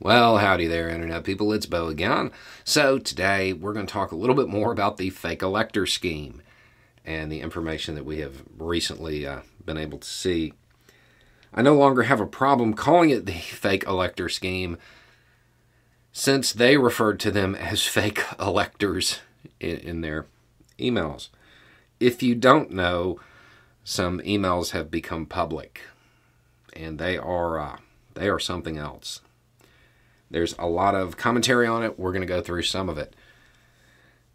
Well, howdy there, Internet people. It's Beau again. So, today we're going to talk a little bit more about the fake elector scheme and the information that we have recently uh, been able to see. I no longer have a problem calling it the fake elector scheme since they referred to them as fake electors in, in their emails. If you don't know, some emails have become public and they are uh, they are something else. There's a lot of commentary on it. We're going to go through some of it.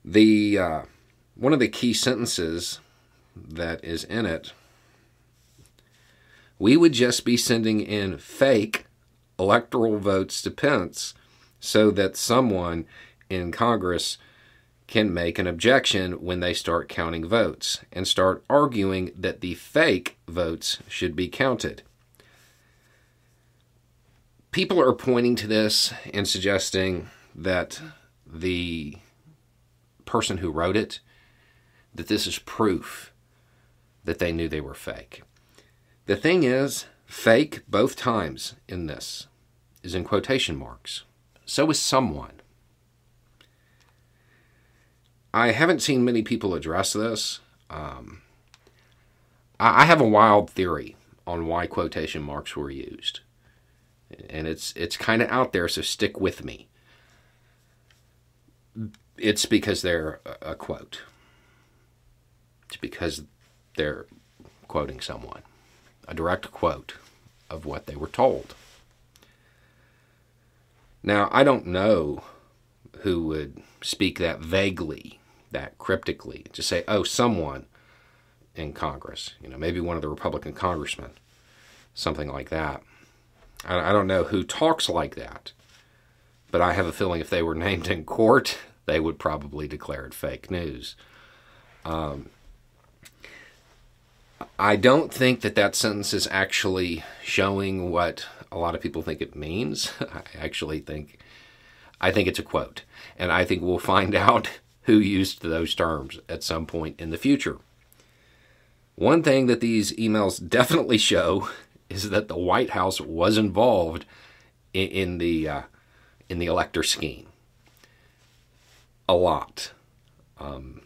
The uh, one of the key sentences that is in it. We would just be sending in fake electoral votes to Pence so that someone in Congress can make an objection when they start counting votes and start arguing that the fake votes should be counted people are pointing to this and suggesting that the person who wrote it that this is proof that they knew they were fake. The thing is, fake both times in this is in quotation marks. So is someone. I haven't seen many people address this. Um, I have a wild theory on why quotation marks were used and it's it's kind of out there, so stick with me. It's because they're a quote. It's because they're quoting someone, a direct quote of what they were told. Now, I don't know who would speak that vaguely, that cryptically, to say, oh, someone in Congress, you know, maybe one of the Republican congressmen, something like that. I don't know who talks like that, but I have a feeling if they were named in court, they would probably declare it fake news. Um, I don't think that that sentence is actually showing what a lot of people think it means. I actually think I think it's a quote, and I think we'll find out who used those terms at some point in the future. One thing that these emails definitely show is that the White House was involved in, in the uh, in the elector scheme a lot. Um,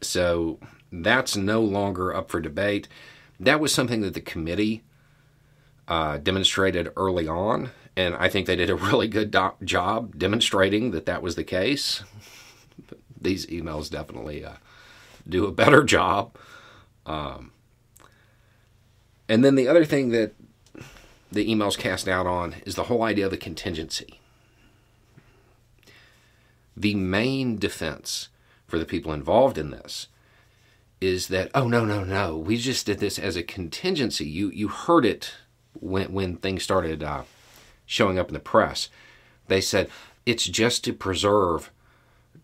so that's no longer up for debate. That was something that the committee uh, demonstrated early on, and I think they did a really good do- job demonstrating that that was the case. These emails definitely uh, do a better job. Um, and then the other thing that the emails cast out on is the whole idea of a contingency. The main defense for the people involved in this is that oh no no no we just did this as a contingency. You you heard it when when things started uh, showing up in the press. They said it's just to preserve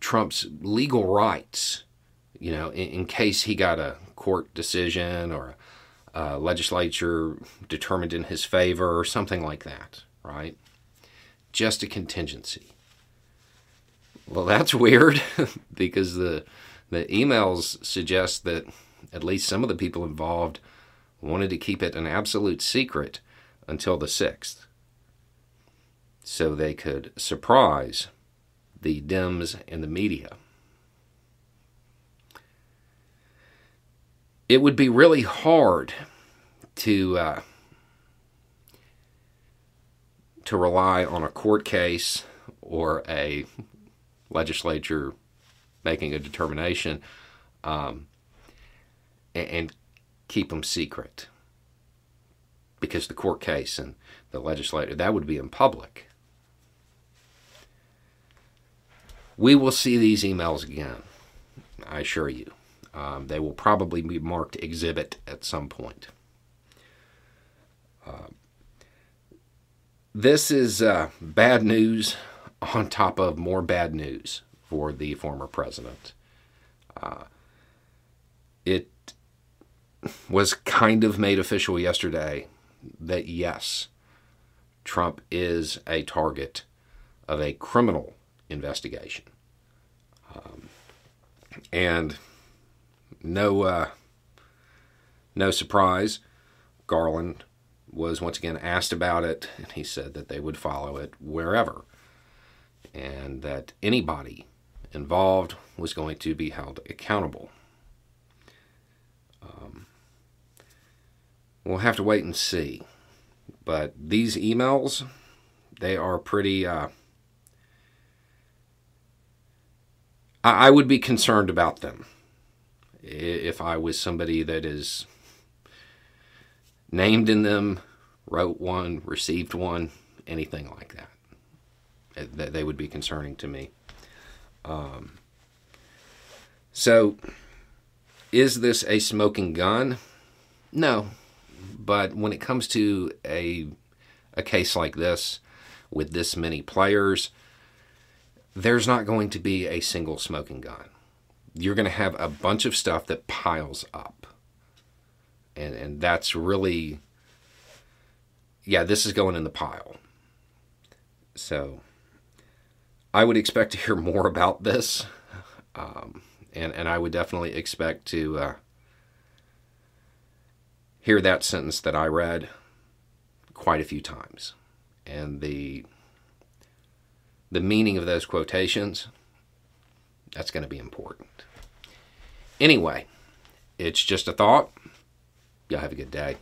Trump's legal rights, you know, in, in case he got a court decision or uh, legislature determined in his favor or something like that, right? Just a contingency. Well, that's weird because the the emails suggest that at least some of the people involved wanted to keep it an absolute secret until the 6th so they could surprise the Dems and the media. It would be really hard to uh, to rely on a court case or a legislature making a determination um, and, and keep them secret because the court case and the legislature that would be in public. We will see these emails again, I assure you. Um, they will probably be marked exhibit at some point. Uh, this is uh, bad news on top of more bad news for the former president. Uh, it was kind of made official yesterday that yes, Trump is a target of a criminal investigation. Um, and no uh, no surprise, Garland was once again asked about it, and he said that they would follow it wherever, and that anybody involved was going to be held accountable. Um, we'll have to wait and see. But these emails, they are pretty. Uh, I, I would be concerned about them if I was somebody that is named in them, wrote one, received one, anything like that. That they would be concerning to me. Um, so, is this a smoking gun? No, but when it comes to a a case like this with this many players, there's not going to be a single smoking gun. You're going to have a bunch of stuff that piles up. And and that's really yeah, this is going in the pile. So I would expect to hear more about this. Um, and, and I would definitely expect to uh, hear that sentence that I read quite a few times. And the the meaning of those quotations, that's going to be important. Anyway, it's just a thought. Y'all have a good day.